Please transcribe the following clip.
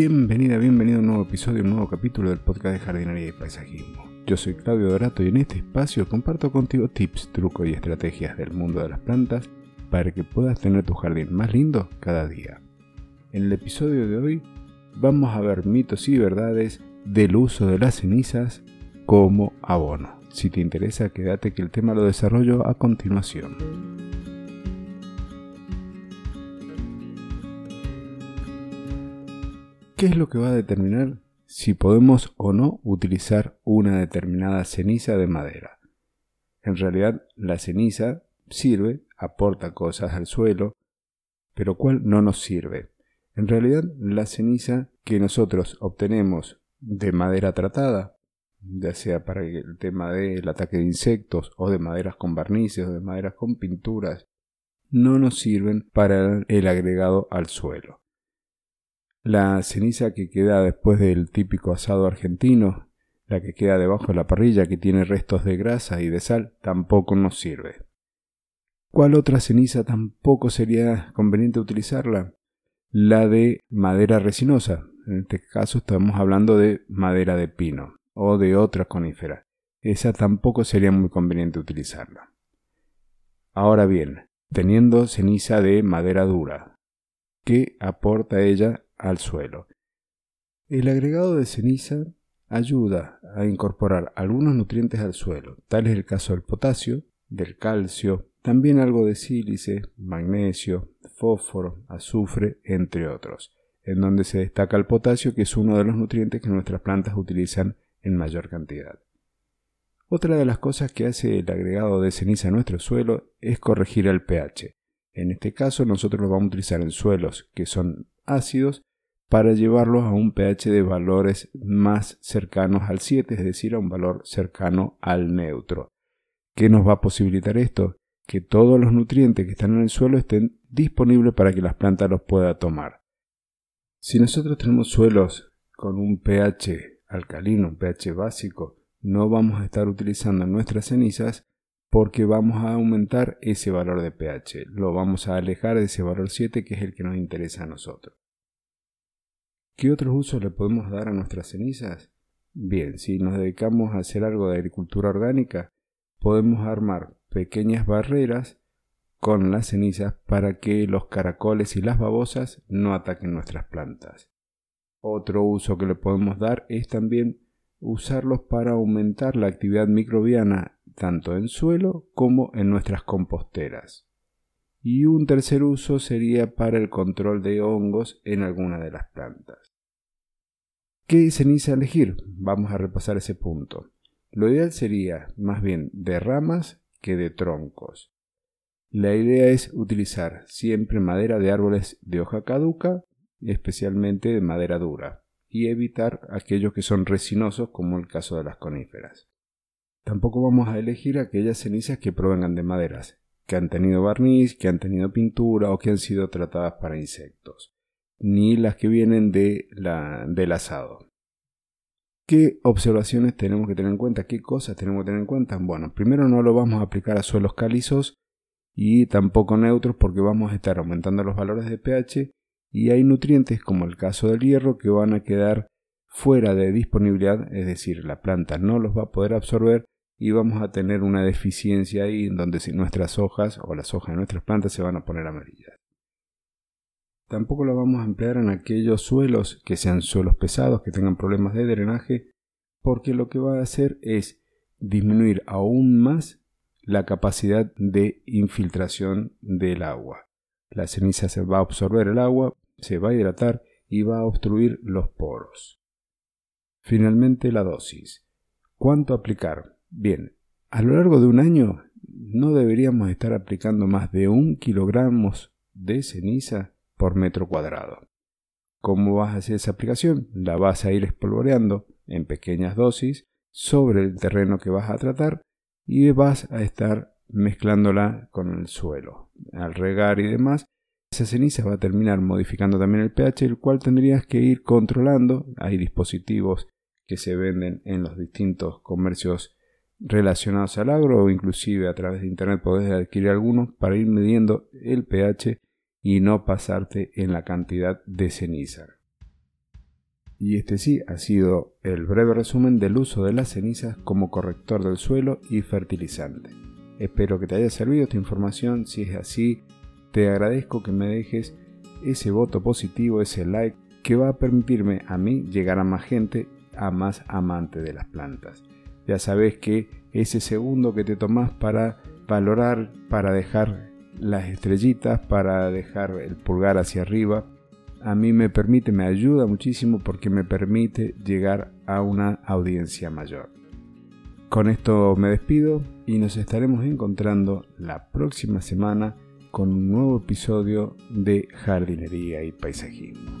Bienvenida, bienvenido a un nuevo episodio, un nuevo capítulo del podcast de jardinería y paisajismo. Yo soy Claudio Dorato y en este espacio comparto contigo tips, trucos y estrategias del mundo de las plantas para que puedas tener tu jardín más lindo cada día. En el episodio de hoy vamos a ver mitos y verdades del uso de las cenizas como abono. Si te interesa, quédate que el tema lo desarrollo a continuación. ¿Qué es lo que va a determinar si podemos o no utilizar una determinada ceniza de madera? En realidad, la ceniza sirve, aporta cosas al suelo, pero ¿cuál no nos sirve? En realidad, la ceniza que nosotros obtenemos de madera tratada, ya sea para el tema del ataque de insectos o de maderas con barnices o de maderas con pinturas, no nos sirven para el agregado al suelo. La ceniza que queda después del típico asado argentino, la que queda debajo de la parrilla que tiene restos de grasa y de sal, tampoco nos sirve. ¿Cuál otra ceniza tampoco sería conveniente utilizarla? La de madera resinosa. En este caso estamos hablando de madera de pino o de otra conífera. Esa tampoco sería muy conveniente utilizarla. Ahora bien, teniendo ceniza de madera dura, ¿qué aporta ella al suelo. El agregado de ceniza ayuda a incorporar algunos nutrientes al suelo, tal es el caso del potasio, del calcio, también algo de sílice, magnesio, fósforo, azufre, entre otros, en donde se destaca el potasio, que es uno de los nutrientes que nuestras plantas utilizan en mayor cantidad. Otra de las cosas que hace el agregado de ceniza a nuestro suelo es corregir el pH. En este caso nosotros lo vamos a utilizar en suelos que son ácidos para llevarlos a un pH de valores más cercanos al 7, es decir, a un valor cercano al neutro. ¿Qué nos va a posibilitar esto? Que todos los nutrientes que están en el suelo estén disponibles para que las plantas los puedan tomar. Si nosotros tenemos suelos con un pH alcalino, un pH básico, no vamos a estar utilizando nuestras cenizas porque vamos a aumentar ese valor de pH, lo vamos a alejar de ese valor 7 que es el que nos interesa a nosotros. ¿Qué otros usos le podemos dar a nuestras cenizas? Bien, si nos dedicamos a hacer algo de agricultura orgánica, podemos armar pequeñas barreras con las cenizas para que los caracoles y las babosas no ataquen nuestras plantas. Otro uso que le podemos dar es también usarlos para aumentar la actividad microbiana tanto en suelo como en nuestras composteras. Y un tercer uso sería para el control de hongos en alguna de las plantas. ¿Qué ceniza elegir? Vamos a repasar ese punto. Lo ideal sería más bien de ramas que de troncos. La idea es utilizar siempre madera de árboles de hoja caduca, especialmente de madera dura, y evitar aquellos que son resinosos como el caso de las coníferas. Tampoco vamos a elegir aquellas cenizas que provengan de maderas, que han tenido barniz, que han tenido pintura o que han sido tratadas para insectos ni las que vienen de la, del asado. ¿Qué observaciones tenemos que tener en cuenta? ¿Qué cosas tenemos que tener en cuenta? Bueno, primero no lo vamos a aplicar a suelos calizos y tampoco neutros porque vamos a estar aumentando los valores de pH y hay nutrientes como el caso del hierro que van a quedar fuera de disponibilidad, es decir, la planta no los va a poder absorber y vamos a tener una deficiencia ahí en donde nuestras hojas o las hojas de nuestras plantas se van a poner amarillas. Tampoco lo vamos a emplear en aquellos suelos que sean suelos pesados, que tengan problemas de drenaje, porque lo que va a hacer es disminuir aún más la capacidad de infiltración del agua. La ceniza se va a absorber el agua, se va a hidratar y va a obstruir los poros. Finalmente la dosis. ¿Cuánto aplicar? Bien, a lo largo de un año no deberíamos estar aplicando más de un kilogramo de ceniza por metro cuadrado. ¿Cómo vas a hacer esa aplicación? La vas a ir espolvoreando en pequeñas dosis sobre el terreno que vas a tratar y vas a estar mezclándola con el suelo. Al regar y demás, esa ceniza va a terminar modificando también el pH, el cual tendrías que ir controlando. Hay dispositivos que se venden en los distintos comercios relacionados al agro o inclusive a través de internet podés adquirir algunos para ir midiendo el pH y no pasarte en la cantidad de ceniza. Y este sí ha sido el breve resumen del uso de las cenizas como corrector del suelo y fertilizante. Espero que te haya servido esta información, si es así, te agradezco que me dejes ese voto positivo, ese like, que va a permitirme a mí llegar a más gente, a más amante de las plantas. Ya sabes que ese segundo que te tomas para valorar, para dejar las estrellitas, para dejar el pulgar hacia arriba, a mí me permite, me ayuda muchísimo porque me permite llegar a una audiencia mayor. Con esto me despido y nos estaremos encontrando la próxima semana con un nuevo episodio de jardinería y paisajismo.